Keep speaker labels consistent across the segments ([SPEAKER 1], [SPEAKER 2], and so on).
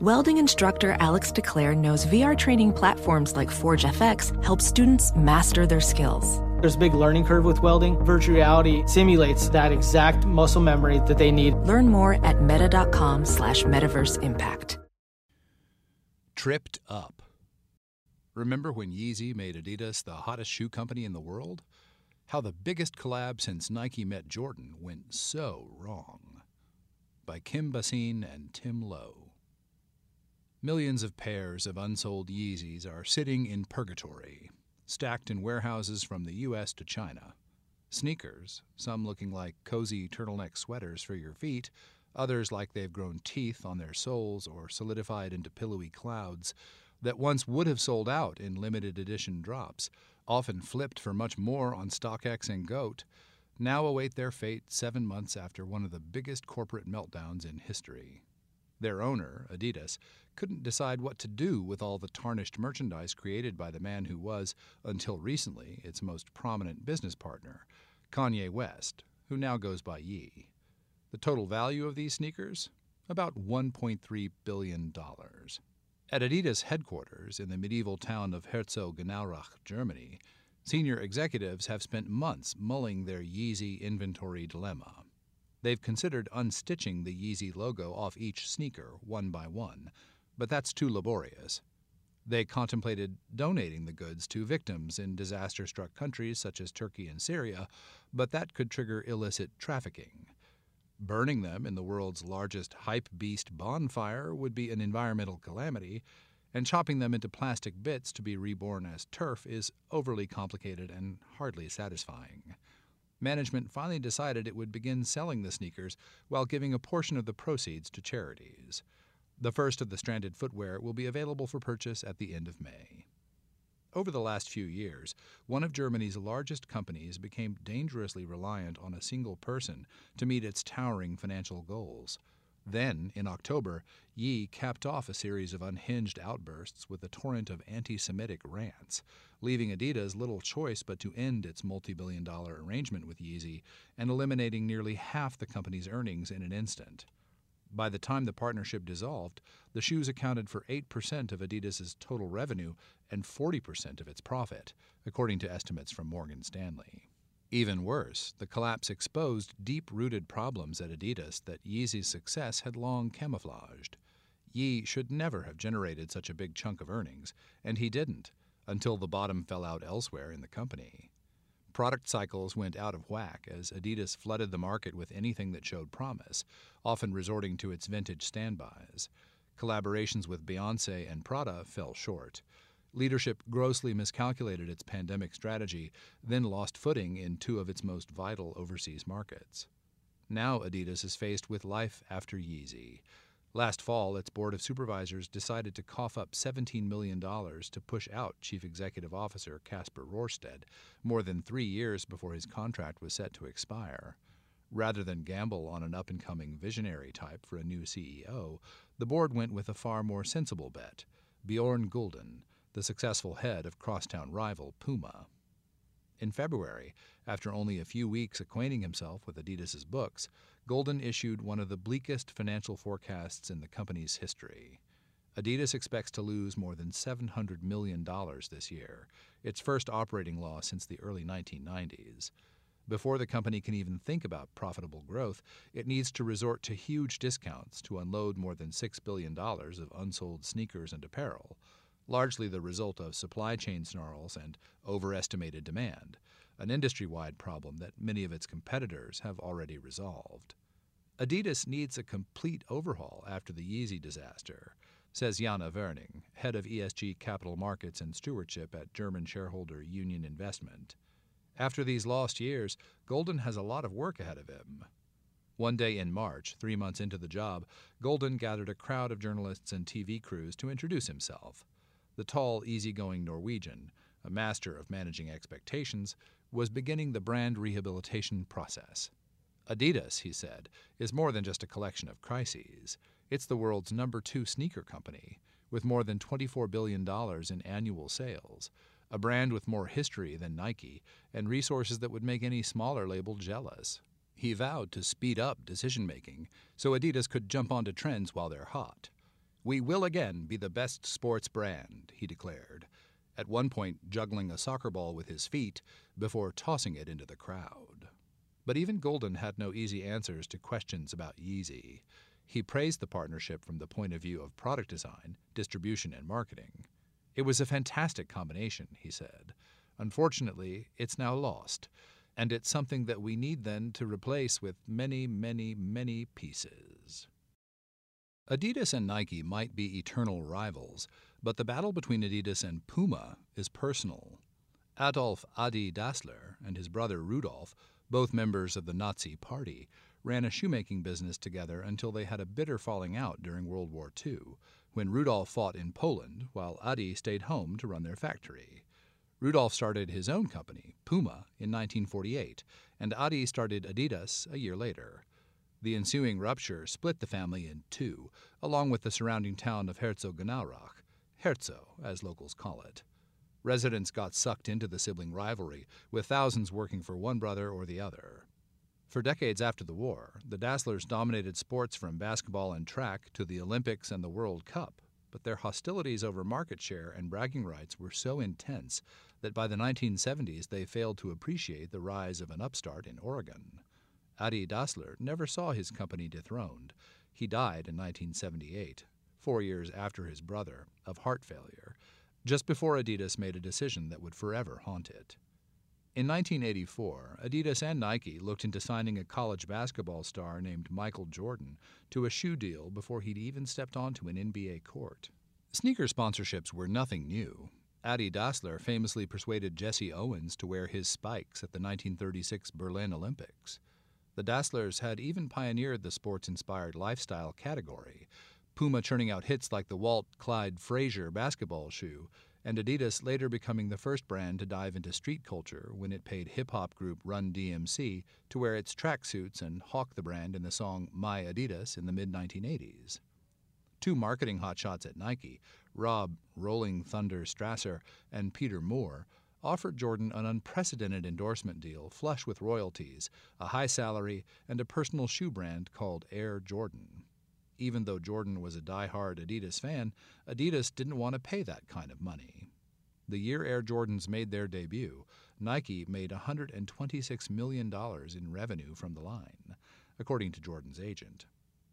[SPEAKER 1] Welding instructor Alex DeClaire knows VR training platforms like Forge FX help students master their skills.
[SPEAKER 2] There's a big learning curve with welding. Virtual reality simulates that exact muscle memory that they need.
[SPEAKER 1] Learn more at meta.com slash metaverse impact.
[SPEAKER 3] Tripped up. Remember when Yeezy made Adidas the hottest shoe company in the world? How the biggest collab since Nike met Jordan went so wrong. By Kim Bhasin and Tim Loh. Millions of pairs of unsold Yeezys are sitting in purgatory stacked in warehouses from the U.S. to China. Sneakers, some looking like cozy turtleneck sweaters for your feet, others like they've grown teeth on their soles or solidified into pillowy clouds, that once would have sold out in limited edition drops, often flipped for much more on StockX and GOAT, now await their fate seven months after one of the biggest corporate meltdowns in history. Their owner, Adidas, couldn't decide what to do with all the tarnished merchandise created by the man who was, until recently, its most prominent business partner, Kanye West, who now goes by Ye. The total value of these sneakers? About $1.3 billion. At Adidas headquarters in the medieval town of Herzogenaurach, Germany, senior executives have spent months mulling their Yeezy inventory dilemma. They've considered unstitching the Yeezy logo off each sneaker one by one, but that's too laborious. They contemplated donating the goods to victims in disaster struck countries such as Turkey and Syria, but that could trigger illicit trafficking. Burning them in the world's largest hype beast bonfire would be an environmental calamity, and chopping them into plastic bits to be reborn as turf is overly complicated and hardly satisfying. Management finally decided it would begin selling the sneakers while giving a portion of the proceeds to charities. The first of the stranded footwear will be available for purchase at the end of May. Over the last few years, one of Germany's largest companies became dangerously reliant on a single person to meet its towering financial goals. Then, in October, Ye capped off a series of unhinged outbursts with a torrent of anti Semitic rants, leaving Adidas little choice but to end its multi billion dollar arrangement with Yeezy and eliminating nearly half the company's earnings in an instant. By the time the partnership dissolved, the shoes accounted for 8% of Adidas's total revenue and 40% of its profit, according to estimates from Morgan Stanley. Even worse, the collapse exposed deep rooted problems at Adidas that Yeezy's success had long camouflaged. Ye should never have generated such a big chunk of earnings, and he didn't, until the bottom fell out elsewhere in the company. Product cycles went out of whack as Adidas flooded the market with anything that showed promise, often resorting to its vintage standbys. Collaborations with Beyonce and Prada fell short. Leadership grossly miscalculated its pandemic strategy, then lost footing in two of its most vital overseas markets. Now Adidas is faced with life after Yeezy. Last fall, its board of supervisors decided to cough up $17 million to push out Chief Executive Officer Kasper Rorsted, more than three years before his contract was set to expire. Rather than gamble on an up and coming visionary type for a new CEO, the board went with a far more sensible bet Bjorn Gulden, the successful head of crosstown rival Puma. In February, after only a few weeks acquainting himself with Adidas's books, Gulden issued one of the bleakest financial forecasts in the company's history. Adidas expects to lose more than $700 million this year, its first operating loss since the early 1990s. Before the company can even think about profitable growth, it needs to resort to huge discounts to unload more than $6 billion of unsold sneakers and apparel, largely the result of supply chain snarls and overestimated demand, an industry wide problem that many of its competitors have already resolved. Adidas needs a complete overhaul after the Yeezy disaster, says Janne Werning, head of ESG capital markets and stewardship at German shareholder Union Investment. After these lost years, Gulden has a lot of work ahead of him. One day in March, three months into the job, Gulden gathered a crowd of journalists and TV crews to introduce himself. The tall, easygoing Norwegian, a master of managing expectations, was beginning the brand rehabilitation process. Adidas, he said, is more than just a collection of crises. It's the world's number two sneaker company, with more than $24 billion in annual sales, a brand with more history than Nike, and resources that would make any smaller label jealous. He vowed to speed up decision making so Adidas could jump onto trends while they're hot. We will again be the best sports brand, he declared, at one point juggling a soccer ball with his feet before tossing it into the crowd. But even Gulden had no easy answers to questions about Yeezy. He praised the partnership from the point of view of product design, distribution, and marketing. It was a fantastic combination, he said. Unfortunately, it's now lost and it's something that we need then to replace with many, many, many pieces. Adidas and Nike might be eternal rivals, but the battle between Adidas and Puma is personal. Adolf Adi Dassler and his brother Rudolf, both members of the Nazi Party, ran a shoemaking business together until they had a bitter falling out during World War II, when Rudolf fought in Poland while Adi stayed home to run their factory. Rudolf started his own company, Puma, in 1948, and Adi started Adidas a year later. The ensuing rupture split the family in two, along with the surrounding town of Herzogenaurach, Herzo, as locals call it. Residents got sucked into the sibling rivalry, with thousands working for one brother or the other. For decades after the war, the Dasslers dominated sports from basketball and track to the Olympics and the World Cup, but their hostilities over market share and bragging rights were so intense that by the 1970s they failed to appreciate the rise of an upstart in Oregon. Adi Dassler never saw his company dethroned. He died in 1978, four years after his brother, of heart failure, just before Adidas made a decision that would forever haunt it. In 1984, Adidas and Nike looked into signing a college basketball star named Michael Jordan to a shoe deal before he'd even stepped onto an NBA court. Sneaker sponsorships were nothing new. Adi Dassler famously persuaded Jesse Owens to wear his spikes at the 1936 Berlin Olympics. The Dasslers had even pioneered the sports inspired lifestyle category, Puma churning out hits like the Walt Clyde Frazier basketball shoe, and Adidas later becoming the first brand to dive into street culture when it paid hip hop group Run DMC to wear its tracksuits and hawk the brand in the song My Adidas in the mid 1980s. Two marketing hotshots at Nike, Rob Rolling Thunder Strasser and Peter Moore, offered Jordan an unprecedented endorsement deal flush with royalties, a high salary, and a personal shoe brand called Air Jordan. Even though Jordan was a die-hard Adidas fan, Adidas didn't want to pay that kind of money. The year Air Jordans made their debut, Nike made $126 million in revenue from the line, according to Jordan's agent.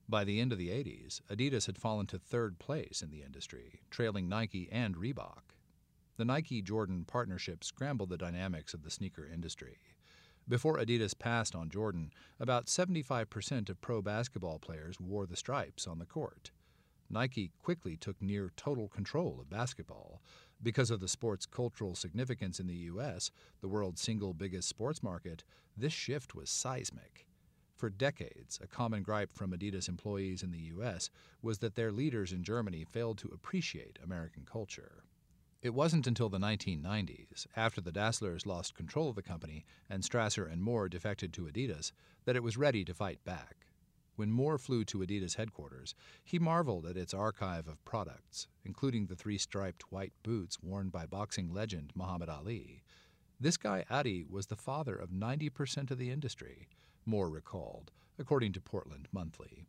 [SPEAKER 3] By the end of the 80s, Adidas had fallen to third place in the industry, trailing Nike and Reebok. The Nike Jordan partnership scrambled the dynamics of the sneaker industry. Before Adidas passed on Jordan, about 75% of pro basketball players wore the stripes on the court. Nike quickly took near total control of basketball. Because of the sport's cultural significance in the U.S., the world's single biggest sports market, this shift was seismic. For decades, a common gripe from Adidas employees in the U.S. was that their leaders in Germany failed to appreciate American culture. It wasn't until the 1990s, after the Dasslers lost control of the company and Strasser and Moore defected to Adidas, that it was ready to fight back. When Moore flew to Adidas headquarters, he marveled at its archive of products, including the three striped white boots worn by boxing legend Muhammad Ali. This guy Adi was the father of 90% of the industry, Moore recalled, according to Portland Monthly.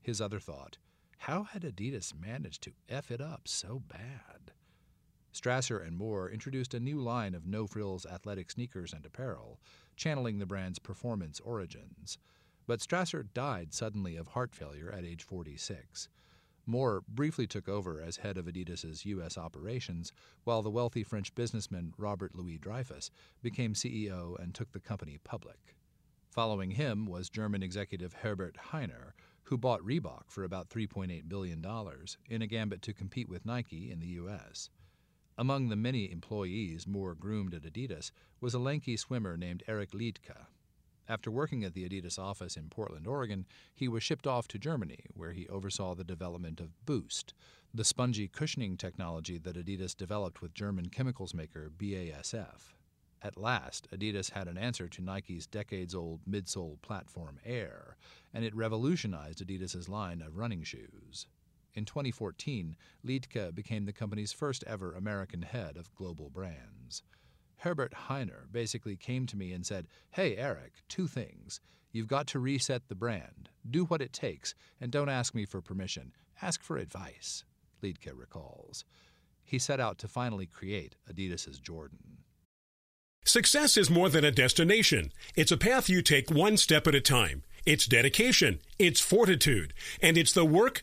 [SPEAKER 3] His other thought how had Adidas managed to F it up so bad? Strasser and Moore introduced a new line of no frills athletic sneakers and apparel, channeling the brand's performance origins. But Strasser died suddenly of heart failure at age 46. Moore briefly took over as head of Adidas's U.S. operations, while the wealthy French businessman Robert Louis Dreyfus became CEO and took the company public. Following him was German executive Herbert Hainer, who bought Reebok for about $3.8 billion in a gambit to compete with Nike in the U.S. Among the many employees Moore groomed at Adidas was a lanky swimmer named Eric Liedtke. After working at the Adidas office in Portland, Oregon, he was shipped off to Germany, where he oversaw the development of Boost, the spongy cushioning technology that Adidas developed with German chemicals maker BASF. At last, Adidas had an answer to Nike's decades old midsole platform Air, and it revolutionized Adidas's line of running shoes. In 2014, Liedtke became the company's first ever American head of global brands. Herbert Hainer basically came to me and said, Hey, Eric, two things. You've got to reset the brand. Do what it takes, and don't ask me for permission. Ask for advice, Liedtke recalls. He set out to finally create Adidas's Jordan.
[SPEAKER 4] Success is more than a destination. It's a path you take one step at a time. It's dedication, it's fortitude, and it's the work,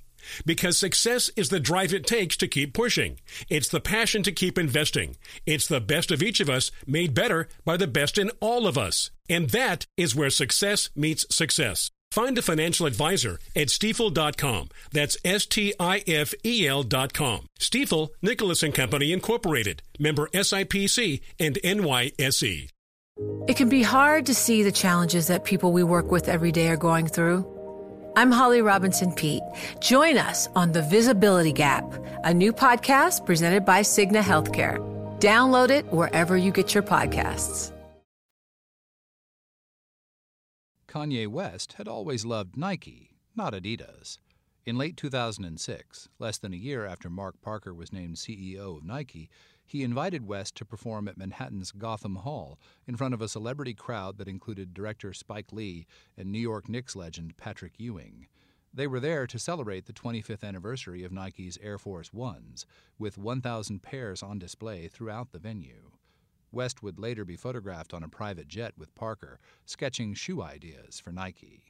[SPEAKER 4] Because success is the drive it takes to keep pushing. It's the passion to keep investing. It's the best of each of us made better by the best in all of us. And that is where success meets success. Find a financial advisor at stifel.com. That's S T I F E L.com. Stifel, Nicolaus and Company Incorporated, member SIPC and NYSE.
[SPEAKER 5] It can be hard to see the challenges that people we work with every day are going through. I'm Holly Robinson Peete. Join us on The Visibility Gap, a new podcast presented by Cigna Healthcare. Download it wherever you get your podcasts.
[SPEAKER 3] Kanye West had always loved Nike, not Adidas. In late 2006, less than a year after Mark Parker was named CEO of Nike, he invited West to perform at Manhattan's Gotham Hall in front of a celebrity crowd that included director Spike Lee and New York Knicks legend Patrick Ewing. They were there to celebrate the 25th anniversary of Nike's Air Force Ones, with 1,000 pairs on display throughout the venue. West would later be photographed on a private jet with Parker, sketching shoe ideas for Nike.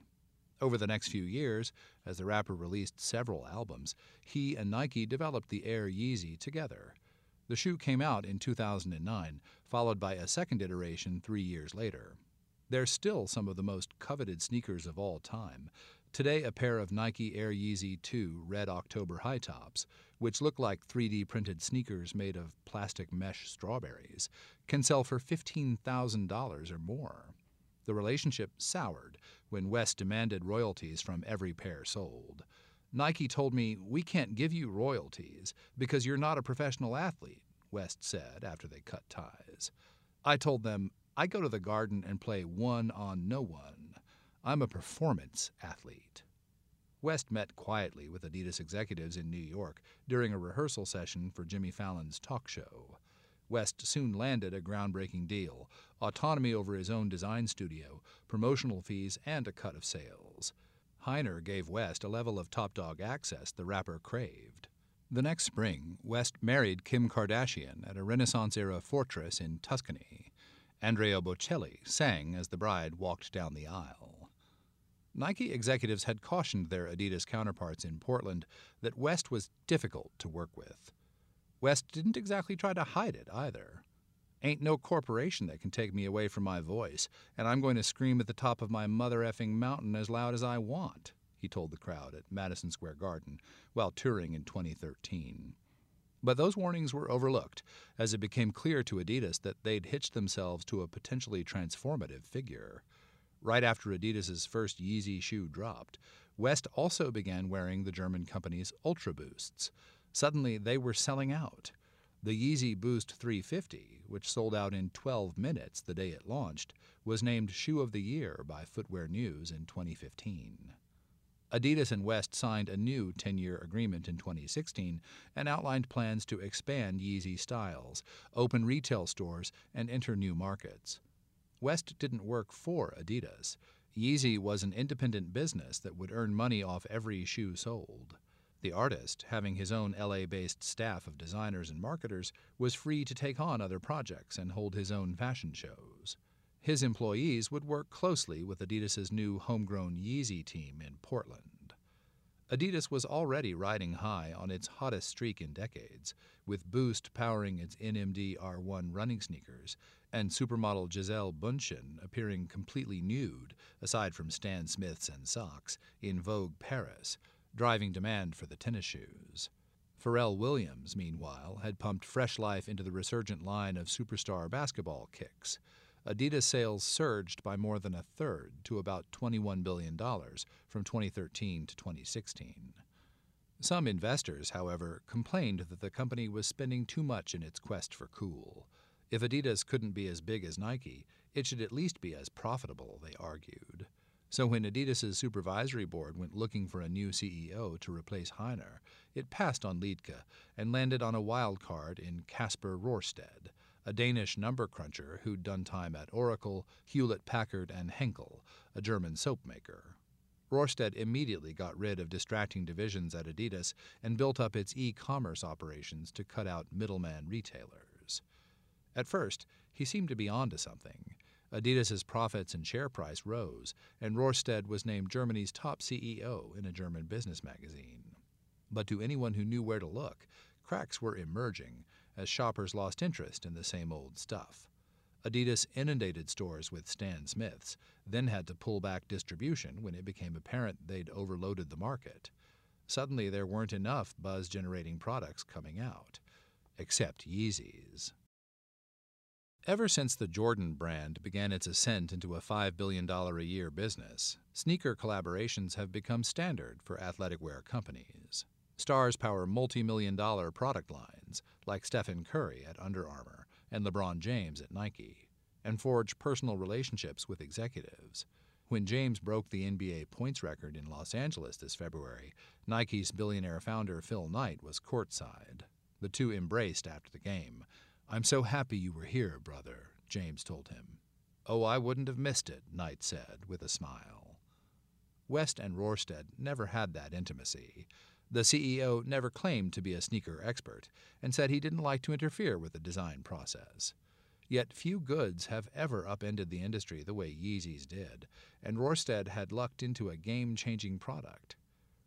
[SPEAKER 3] Over the next few years, as the rapper released several albums, he and Nike developed the Air Yeezy together. The shoe came out in 2009, followed by a second iteration three years later. They're still some of the most coveted sneakers of all time. Today, a pair of Nike Air Yeezy 2 Red October high tops, which look like 3D printed sneakers made of plastic mesh strawberries, can sell for $15,000 or more. The relationship soured when West demanded royalties from every pair sold. Nike told me, We can't give you royalties because you're not a professional athlete, West said after they cut ties. I told them, I go to the garden and play one on no one. I'm a performance athlete. West met quietly with Adidas executives in New York during a rehearsal session for Jimmy Fallon's talk show. West soon landed a groundbreaking deal autonomy over his own design studio, promotional fees, and a cut of sales. Hainer gave West a level of top dog access the rapper craved. The next spring, West married Kim Kardashian at a Renaissance era fortress in Tuscany. Andrea Bocelli sang as the bride walked down the aisle. Nike executives had cautioned their Adidas counterparts in Portland that West was difficult to work with. West didn't exactly try to hide it either. Ain't no corporation that can take me away from my voice, and I'm going to scream at the top of my mother effing mountain as loud as I want, he told the crowd at Madison Square Garden while touring in 2013. But those warnings were overlooked as it became clear to Adidas that they'd hitched themselves to a potentially transformative figure. Right after Adidas's first Yeezy shoe dropped, West also began wearing the German company's Ultra Boosts. Suddenly, they were selling out. The Yeezy Boost 350, which sold out in 12 minutes the day it launched, was named Shoe of the Year by Footwear News in 2015. Adidas and West signed a new 10 year agreement in 2016 and outlined plans to expand Yeezy styles, open retail stores, and enter new markets. West didn't work for Adidas. Yeezy was an independent business that would earn money off every shoe sold. The artist, having his own LA based staff of designers and marketers, was free to take on other projects and hold his own fashion shows. His employees would work closely with Adidas's new homegrown Yeezy team in Portland. Adidas was already riding high on its hottest streak in decades, with Boost powering its NMD R1 running sneakers and supermodel Gisele Bündchen appearing completely nude, aside from Stan Smiths and socks, in Vogue Paris, driving demand for the tennis shoes. Pharrell Williams, meanwhile, had pumped fresh life into the resurgent line of superstar basketball kicks. Adidas sales surged by more than a third to about $21 billion from 2013 to 2016. Some investors, however, complained that the company was spending too much in its quest for cool. If Adidas couldn't be as big as Nike, it should at least be as profitable, they argued. So when Adidas's supervisory board went looking for a new CEO to replace Hainer, it passed on Liedtke and landed on a wild card in Kasper Rorsted, a Danish number cruncher who'd done time at Oracle, Hewlett Packard, and Henkel, a German soap maker. Rorsted immediately got rid of distracting divisions at Adidas and built up its e commerce operations to cut out middleman retailers. At first, he seemed to be onto something. Adidas's profits and share price rose, and Rorsted was named Germany's top CEO in a German business magazine. But to anyone who knew where to look, cracks were emerging as shoppers lost interest in the same old stuff. Adidas inundated stores with Stan Smiths, then had to pull back distribution when it became apparent they'd overloaded the market. Suddenly, there weren't enough buzz generating products coming out, except Yeezys. Ever since the Jordan brand began its ascent into a $5 billion a year business, sneaker collaborations have become standard for athletic wear companies. Stars power multi million dollar product lines, like Stephen Curry at Under Armour and LeBron James at Nike, and forge personal relationships with executives. When James broke the NBA points record in Los Angeles this February, Nike's billionaire founder Phil Knight was courtside. The two embraced after the game, I'm so happy you were here, brother, James told him. Oh, I wouldn't have missed it, Knight said, with a smile. West and Rorsted never had that intimacy. The CEO never claimed to be a sneaker expert and said he didn't like to interfere with the design process. Yet few goods have ever upended the industry the way Yeezys did, and Rorsted had lucked into a game changing product.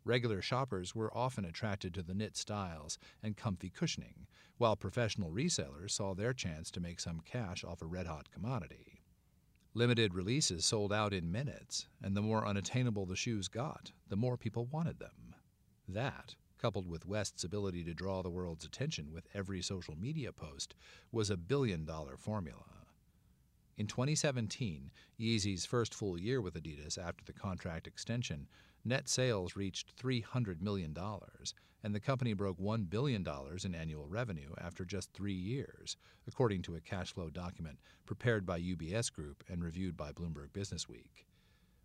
[SPEAKER 3] Regular shoppers were often attracted to the knit styles and comfy cushioning, while professional resellers saw their chance to make some cash off a red hot commodity. Limited releases sold out in minutes, and the more unattainable the shoes got, the more people wanted them. That, coupled with West's ability to draw the world's attention with every social media post, was a billion dollar formula. In 2017, Yeezy's first full year with Adidas after the contract extension, net sales reached $300 million, and the company broke $1 billion in annual revenue after just three years, according to a cash flow document prepared by UBS Group and reviewed by Bloomberg Businessweek.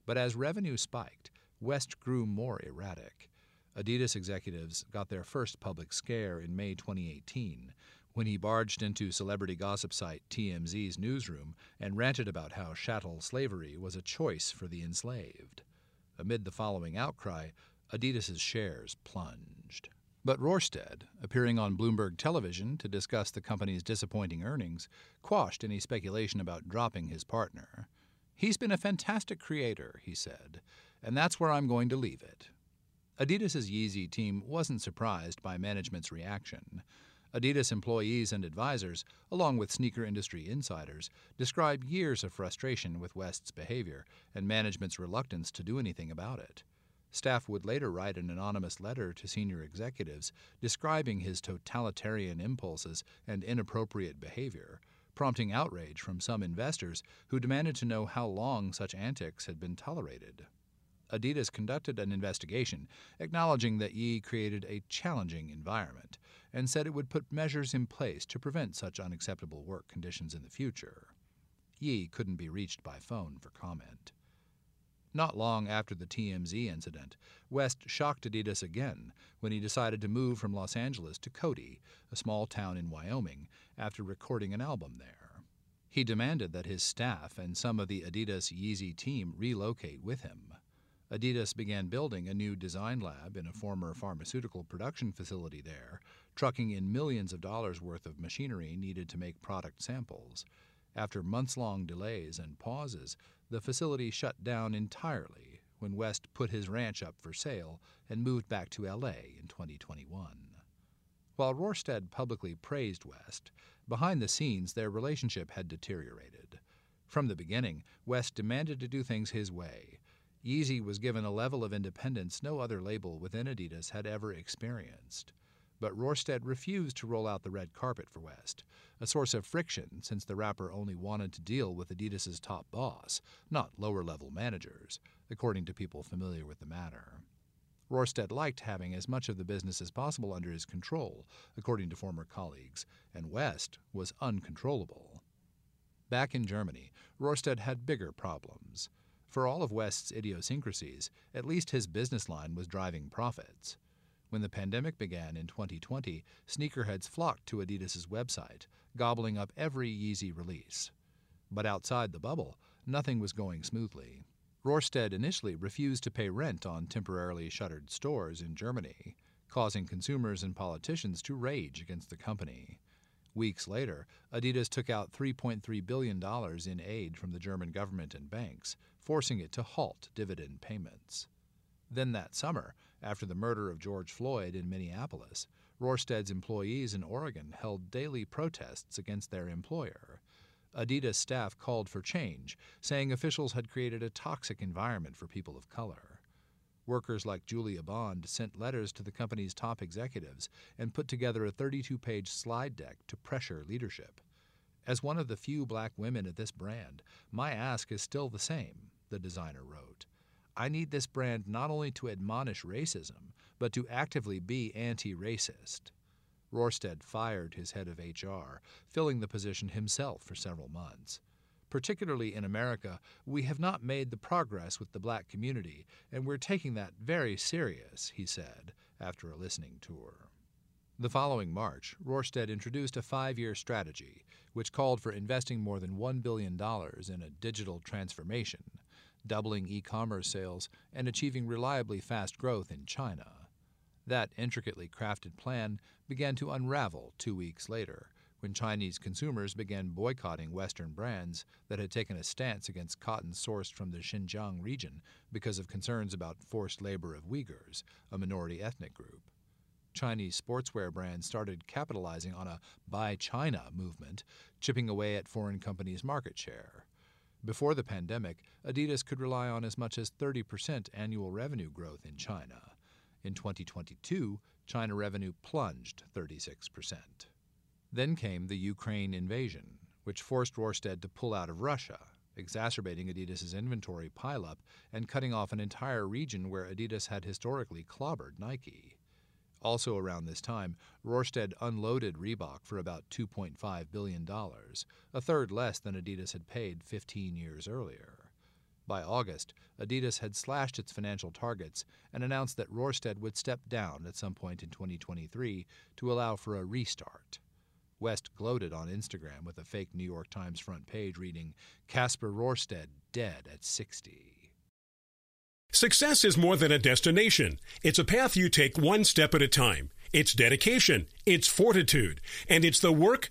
[SPEAKER 3] But as revenue spiked, West grew more erratic. Adidas executives got their first public scare in May 2018 when he barged into celebrity gossip site TMZ's newsroom and ranted about how chattel slavery was a choice for the enslaved. Amid the following outcry, Adidas's shares plunged. But Rorsted, appearing on Bloomberg television to discuss the company's disappointing earnings, quashed any speculation about dropping his partner. He's been a fantastic creator, he said, and that's where I'm going to leave it. Adidas's Yeezy team wasn't surprised by management's reaction. Adidas employees and advisors, along with sneaker industry insiders, describe years of frustration with West's behavior and management's reluctance to do anything about it. Staff would later write an anonymous letter to senior executives describing his totalitarian impulses and inappropriate behavior, prompting outrage from some investors who demanded to know how long such antics had been tolerated. Adidas conducted an investigation, acknowledging that Ye created a challenging environment, and said it would put measures in place to prevent such unacceptable work conditions in the future. Ye couldn't be reached by phone for comment. Not long after the TMZ incident, West shocked Adidas again when he decided to move from Los Angeles to Cody, a small town in Wyoming, after recording an album there. He demanded that his staff and some of the Adidas Yeezy team relocate with him. Adidas began building a new design lab in a former pharmaceutical production facility there, trucking in millions of dollars worth of machinery needed to make product samples. After months long delays and pauses, the facility shut down entirely when West put his ranch up for sale and moved back to LA in 2021. While Rorsted publicly praised West, behind the scenes their relationship had deteriorated. From the beginning, West demanded to do things his way. Yeezy was given a level of independence no other label within Adidas had ever experienced. But Rorsted refused to roll out the red carpet for West, a source of friction since the rapper only wanted to deal with Adidas's top boss, not lower level managers, according to people familiar with the matter. Rorsted liked having as much of the business as possible under his control, according to former colleagues, and West was uncontrollable. Back in Germany, Rorsted had bigger problems. For all of West's idiosyncrasies, at least his business line was driving profits. When the pandemic began in 2020, sneakerheads flocked to Adidas's website, gobbling up every Yeezy release. But outside the bubble, nothing was going smoothly. Rorsted initially refused to pay rent on temporarily shuttered stores in Germany, causing consumers and politicians to rage against the company. Weeks later, Adidas took out $3.3 billion in aid from the German government and banks, forcing it to halt dividend payments. Then that summer, after the murder of George Floyd in Minneapolis, Rorsted's employees in Oregon held daily protests against their employer, Adidas staff called for change, saying officials had created a toxic environment for people of color. Workers like Julia Bond sent letters to the company's top executives and put together a 32 page slide deck to pressure leadership. As one of the few black women at this brand, my ask is still the same, the designer wrote. I need this brand not only to admonish racism, but to actively be anti racist. Rorsted fired his head of HR, filling the position himself for several months. Particularly in America, we have not made the progress with the black community, and we're taking that very serious, he said, after a listening tour. The following March, Rorsted introduced a five year strategy, which called for investing more than $1 billion in a digital transformation, doubling e commerce sales, and achieving reliably fast growth in China. That intricately crafted plan began to unravel two weeks later when Chinese consumers began boycotting Western brands that had taken a stance against cotton sourced from the Xinjiang region because of concerns about forced labor of Uyghurs, a minority ethnic group. Chinese sportswear brands started capitalizing on a Buy China movement, chipping away at foreign companies' market share. Before the pandemic, Adidas could rely on as much as 30% annual revenue growth in China. In 2022, China revenue plunged 36%. Then came the Ukraine invasion, which forced Rorsted to pull out of Russia, exacerbating Adidas's inventory pileup and cutting off an entire region where Adidas had historically clobbered Nike. Also around this time, Rorsted unloaded Reebok for about $2.5 billion, a third less than Adidas had paid 15 years earlier. By August, Adidas had slashed its financial targets and announced that Rorsted would step down at some point in 2023 to allow for a restart. West gloated on Instagram with a fake New York Times front page reading, Kasper Rorsted dead at 60.
[SPEAKER 4] Success is more than a destination. It's a path you take one step at a time. It's dedication, it's fortitude, and it's the work,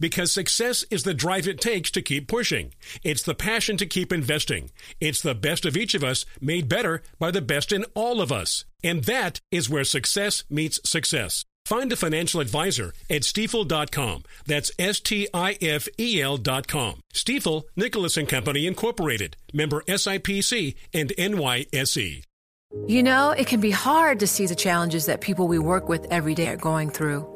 [SPEAKER 4] Because success is the drive it takes to keep pushing. It's the passion to keep investing. It's the best of each of us made better by the best in all of us. And that is where success meets success. Find a financial advisor at stifel.com. That's S T I F E L.com. Stifel, Nicolaus and Company Incorporated, member SIPC and NYSE.
[SPEAKER 5] You know, it can be hard to see the challenges that people we work with every day are going through.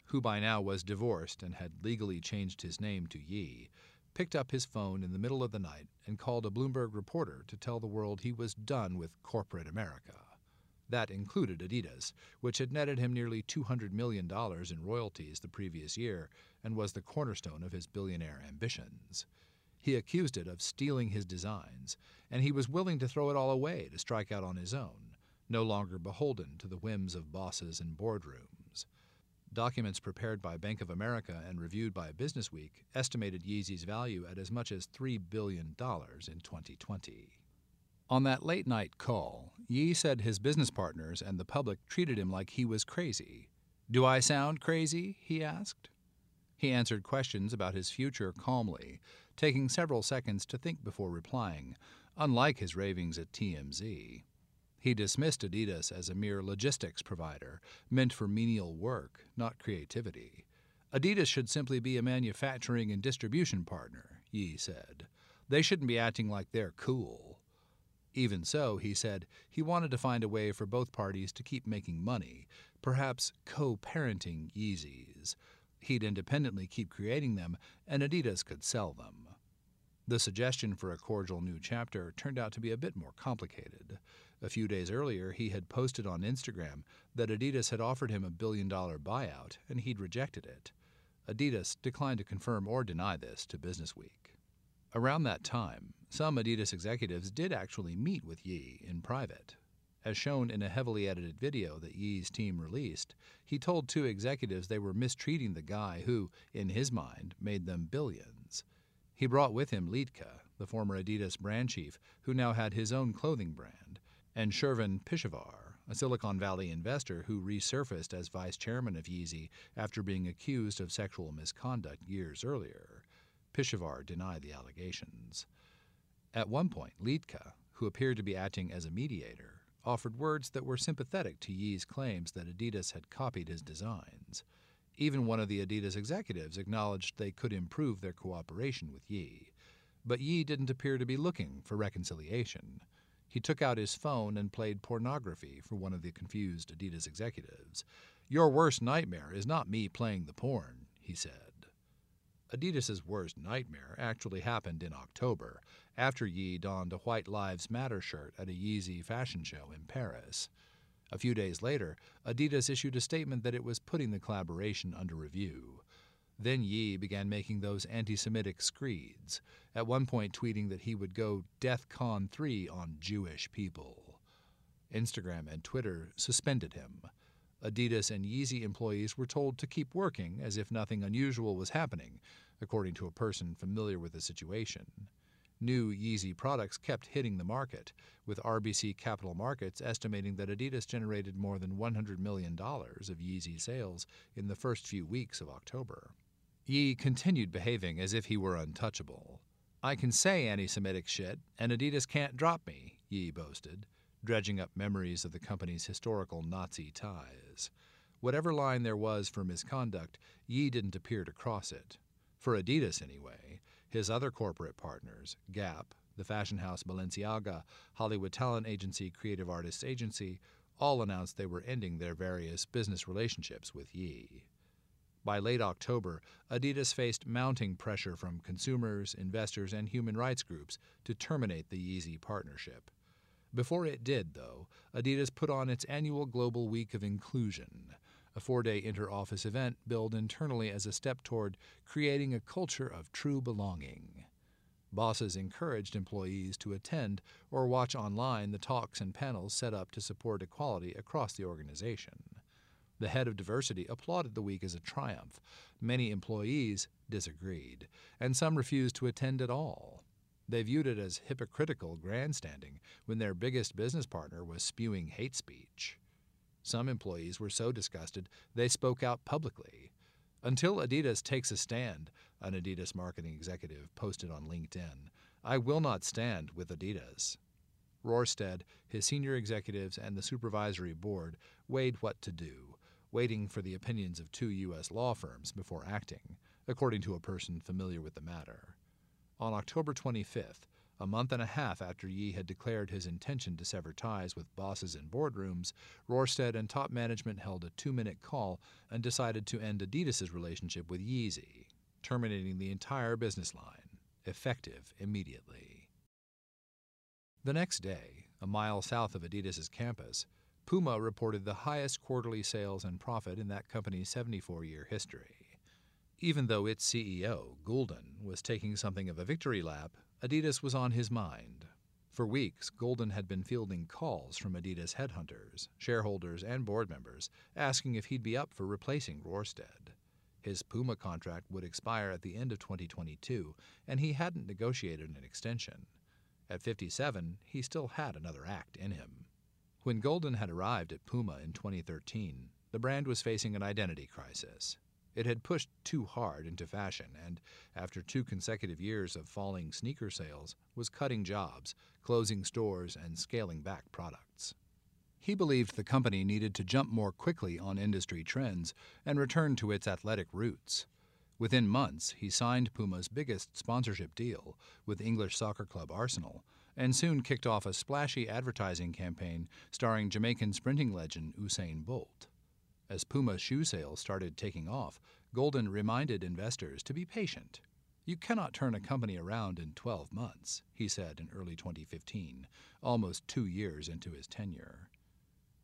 [SPEAKER 3] who by now was divorced and had legally changed his name to Ye, picked up his phone in the middle of the night and called a Bloomberg reporter to tell the world he was done with corporate America. That included Adidas, which had netted him nearly $200 million in royalties the previous year and was the cornerstone of his billionaire ambitions. He accused it of stealing his designs, and he was willing to throw it all away to strike out on his own no longer beholden to the whims of bosses and boardrooms. Documents prepared by Bank of America and reviewed by Businessweek estimated Yeezy's value at as much as $3 billion in 2020. On that late night call, Ye said his business partners and the public treated him like he was crazy. Do I sound crazy? he asked. He answered questions about his future calmly, taking several seconds to think before replying, unlike his ravings at TMZ. He dismissed Adidas as a mere logistics provider, meant for menial work, not creativity. Adidas should simply be a manufacturing and distribution partner, Ye said. They shouldn't be acting like they're cool. Even so, he said, he wanted to find a way for both parties to keep making money, perhaps co parenting Yeezys. He'd independently keep creating them, and Adidas could sell them. The suggestion for a cordial new chapter turned out to be a bit more complicated. A few days earlier, he had posted on Instagram that Adidas had offered him a billion dollar buyout, and he'd rejected it. Adidas declined to confirm or deny this to Businessweek. Around that time, some Adidas executives did actually meet with Ye in private. As shown in a heavily edited video that Ye's team released, he told two executives they were mistreating the guy who, in his mind, made them billions. He brought with him Liedtke, the former Adidas brand chief, who now had his own clothing brand and Shervin Pishevar, a Silicon Valley investor who resurfaced as vice chairman of Yeezy after being accused of sexual misconduct years earlier. Pishevar denied the allegations. At one point, Liedtke, who appeared to be acting as a mediator, offered words that were sympathetic to Ye's claims that Adidas had copied his designs. Even one of the Adidas executives acknowledged they could improve their cooperation with Ye. But Ye didn't appear to be looking for reconciliation. He took out his phone and played pornography for one of the confused Adidas executives. Your worst nightmare is not me playing the porn, he said. Adidas's worst nightmare actually happened in October, after Ye donned a White Lives Matter shirt at a Yeezy fashion show in Paris. A few days later, Adidas issued a statement that it was putting the collaboration under review. Then Ye began making those anti Semitic screeds, at one point tweeting that he would go DEath Con 3 on Jewish people. Instagram and Twitter suspended him. Adidas and Yeezy employees were told to keep working as if nothing unusual was happening, according to a person familiar with the situation. New Yeezy products kept hitting the market, with RBC Capital Markets estimating that Adidas generated more than $100 million of Yeezy sales in the first few weeks of October. Ye continued behaving as if he were untouchable. I can say anti Semitic shit, and Adidas can't drop me, Ye boasted, dredging up memories of the company's historical Nazi ties. Whatever line there was for misconduct, Ye didn't appear to cross it. For Adidas, anyway, his other corporate partners, Gap, the fashion house Balenciaga, Hollywood talent agency Creative Artists Agency, all announced they were ending their various business relationships with Ye. By late October, Adidas faced mounting pressure from consumers, investors, and human rights groups to terminate the Yeezy partnership. Before it did, though, Adidas put on its annual Global Week of Inclusion, a four day inter office event billed internally as a step toward creating a culture of true belonging. Bosses encouraged employees to attend or watch online the talks and panels set up to support equality across the organization. The head of diversity applauded the week as a triumph. Many employees disagreed, and some refused to attend at all. They viewed it as hypocritical grandstanding when their biggest business partner was spewing hate speech. Some employees were so disgusted they spoke out publicly. Until Adidas takes a stand, an Adidas marketing executive posted on LinkedIn, I will not stand with Adidas. Rorsted, his senior executives, and the supervisory board weighed what to do, waiting for the opinions of two U.S. law firms before acting, according to a person familiar with the matter. On October 25th, a month and a half after Ye had declared his intention to sever ties with bosses in boardrooms, Rorsted and top management held a two minute call and decided to end Adidas's relationship with Yeezy, terminating the entire business line, effective immediately. The next day, a mile south of Adidas's campus, Puma reported the highest quarterly sales and profit in that company's 74 year history. Even though its CEO, Gulden, was taking something of a victory lap, Adidas was on his mind. For weeks, Gulden had been fielding calls from Adidas headhunters, shareholders, and board members asking if he'd be up for replacing Rorsted. His Puma contract would expire at the end of 2022, and he hadn't negotiated an extension. At 57, he still had another act in him. When Gulden had arrived at Puma in 2013, the brand was facing an identity crisis. It had pushed too hard into fashion and, after two consecutive years of falling sneaker sales, was cutting jobs, closing stores, and scaling back products. He believed the company needed to jump more quickly on industry trends and return to its athletic roots. Within months, he signed Puma's biggest sponsorship deal with English soccer club Arsenal and soon kicked off a splashy advertising campaign starring Jamaican sprinting legend Usain Bolt. As Puma shoe sales started taking off, Gulden reminded investors to be patient. You cannot turn a company around in 12 months, he said in early 2015, almost two years into his tenure.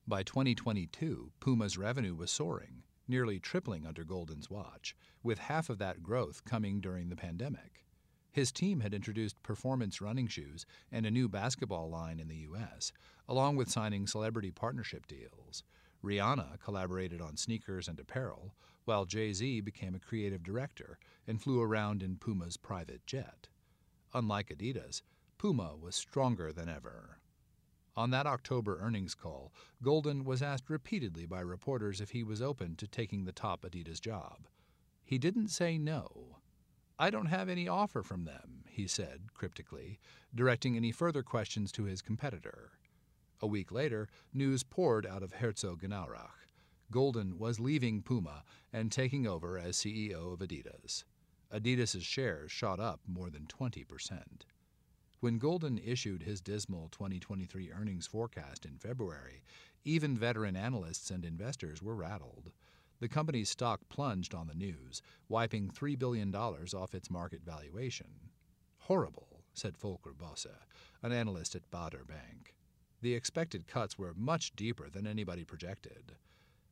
[SPEAKER 3] By 2022, Puma's revenue was soaring, nearly tripling under Gulden's watch, with half of that growth coming during the pandemic. His team had introduced performance running shoes and a new basketball line in the U.S., along with signing celebrity partnership deals. Rihanna collaborated on sneakers and apparel, while Jay Z became a creative director and flew around in Puma's private jet. Unlike Adidas, Puma was stronger than ever. On that October earnings call, Gulden was asked repeatedly by reporters if he was open to taking the top Adidas job. He didn't say no. I don't have any offer from them, he said cryptically, directing any further questions to his competitor. A week later, news poured out of Herzog Herzogenaurach. Gulden was leaving Puma and taking over as CEO of Adidas. Adidas's shares shot up more than 20%. When Gulden issued his dismal 2023 earnings forecast in February, even veteran analysts and investors were rattled. The company's stock plunged on the news, wiping $3 billion off its market valuation. Horrible, said Volker Bosse, an analyst at Baader Bank. The expected cuts were much deeper than anybody projected.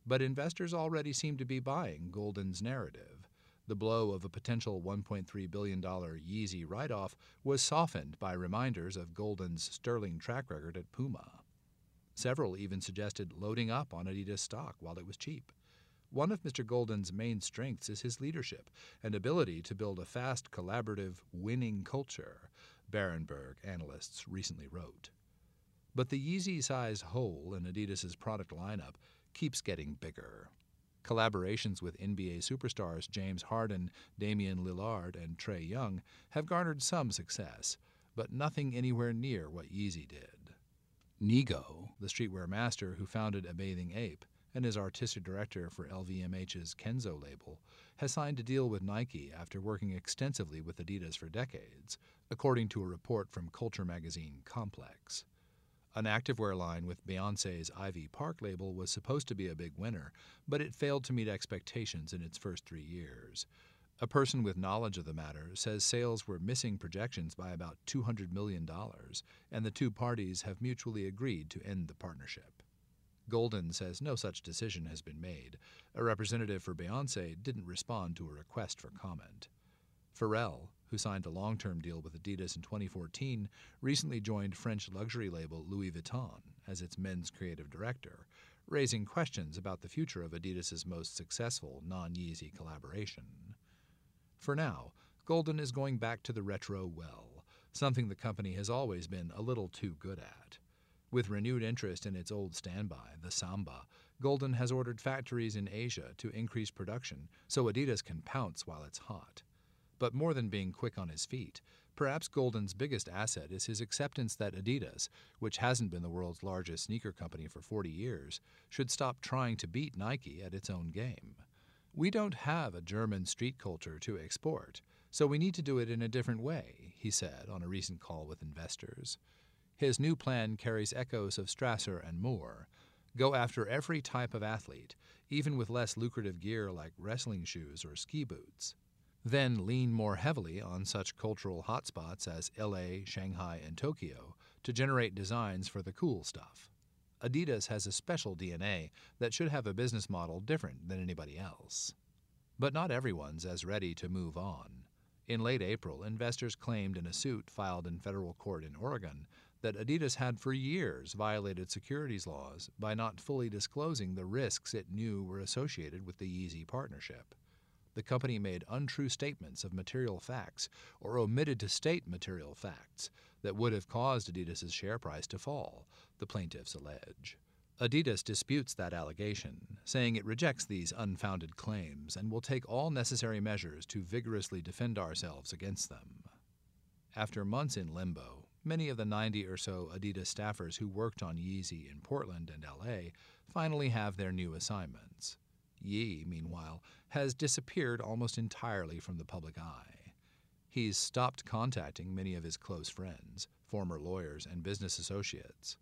[SPEAKER 3] But investors already seemed to be buying Gulden's narrative. The blow of a potential $1.3 billion Yeezy write off was softened by reminders of Gulden's sterling track record at Puma. Several even suggested loading up on Adidas stock while it was cheap. One of Mr. Gulden's main strengths is his leadership and ability to build a fast, collaborative, winning culture, Berenberg analysts recently wrote. But the Yeezy sized hole in Adidas's product lineup keeps getting bigger. Collaborations with NBA superstars James Harden, Damian Lillard, and Trae Young have garnered some success, but nothing anywhere near what Yeezy did. Nigo, the streetwear master who founded A Bathing Ape and is artistic director for LVMH's Kenzo label, has signed a deal with Nike after working extensively with Adidas for decades, according to a report from culture magazine Complex. An activewear line with Beyonce's Ivy Park label was supposed to be a big winner, but it failed to meet expectations in its first three years. A person with knowledge of the matter says sales were missing projections by about $200 million, and the two parties have mutually agreed to end the partnership. Gulden says no such decision has been made. A representative for Beyonce didn't respond to a request for comment. Pharrell, who signed a long term deal with Adidas in 2014, recently joined French luxury label Louis Vuitton as its men's creative director, raising questions about the future of Adidas's most successful non Yeezy collaboration. For now, Gulden is going back to the retro well, something the company has always been a little too good at. With renewed interest in its old standby, the Samba, Gulden has ordered factories in Asia to increase production so Adidas can pounce while it's hot. But more than being quick on his feet, perhaps Gulden's biggest asset is his acceptance that Adidas, which hasn't been the world's largest sneaker company for 40 years, should stop trying to beat Nike at its own game. We don't have a German street culture to export, so we need to do it in a different way, he said on a recent call with investors. His new plan carries echoes of Strasser and Moore. Go after every type of athlete, even with less lucrative gear like wrestling shoes or ski boots. Then lean more heavily on such cultural hotspots as LA, Shanghai, and Tokyo to generate designs for the cool stuff. Adidas has a special DNA that should have a business model different than anybody else. But not everyone's as ready to move on. In late April, investors claimed in a suit filed in federal court in Oregon that Adidas had for years violated securities laws by not fully disclosing the risks it knew were associated with the Yeezy partnership. The company made untrue statements of material facts or omitted to state material facts that would have caused Adidas's share price to fall, the plaintiffs allege. Adidas disputes that allegation, saying it rejects these unfounded claims and will take all necessary measures to vigorously defend ourselves against them. After months in limbo, many of the 90 or so Adidas staffers who worked on Yeezy in Portland and LA finally have their new assignments. Ye, meanwhile, has disappeared almost entirely from the public eye. He's stopped contacting many of his close friends, former lawyers, and business associates.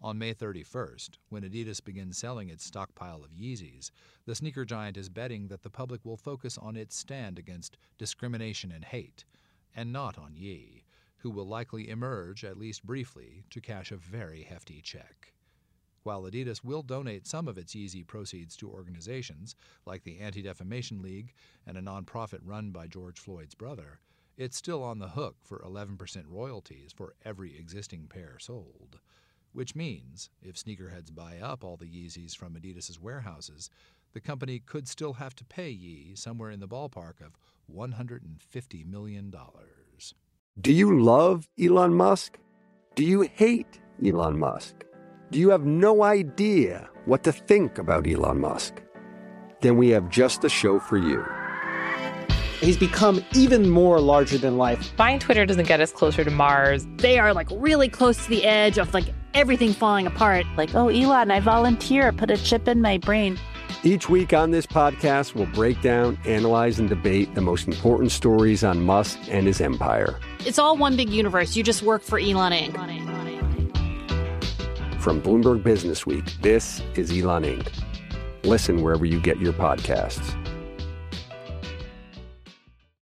[SPEAKER 3] On May 31st, when Adidas begins selling its stockpile of Yeezys, the sneaker giant is betting that the public will focus on its stand against discrimination and hate, and not on Ye, who will likely emerge, at least briefly, to cash a very hefty check. While Adidas will donate some of its Yeezy proceeds to organizations like the Anti Defamation League and a nonprofit run by George Floyd's brother, it's still on the hook for 11% royalties for every existing pair sold. Which means, if sneakerheads buy up all the Yeezys from Adidas's warehouses, the company could still have to pay Ye somewhere in the ballpark of $150 million.
[SPEAKER 6] Do you love Elon Musk? Do you hate Elon Musk? Do you have no idea what to think about Elon Musk? Then we have just the show for you.
[SPEAKER 2] He's become even more larger than life.
[SPEAKER 7] Buying Twitter doesn't get us closer to Mars.
[SPEAKER 8] They are like really close to the edge of like everything falling apart.
[SPEAKER 9] Like, oh, Elon, I volunteer, put a chip in my brain.
[SPEAKER 6] Each week on this podcast, we'll break down, analyze, and debate the most important stories on Musk and his empire.
[SPEAKER 8] It's all one big universe. You just work for Elon Inc.
[SPEAKER 6] From Bloomberg Business Week, this is Elon Inc. Listen wherever you get your podcasts.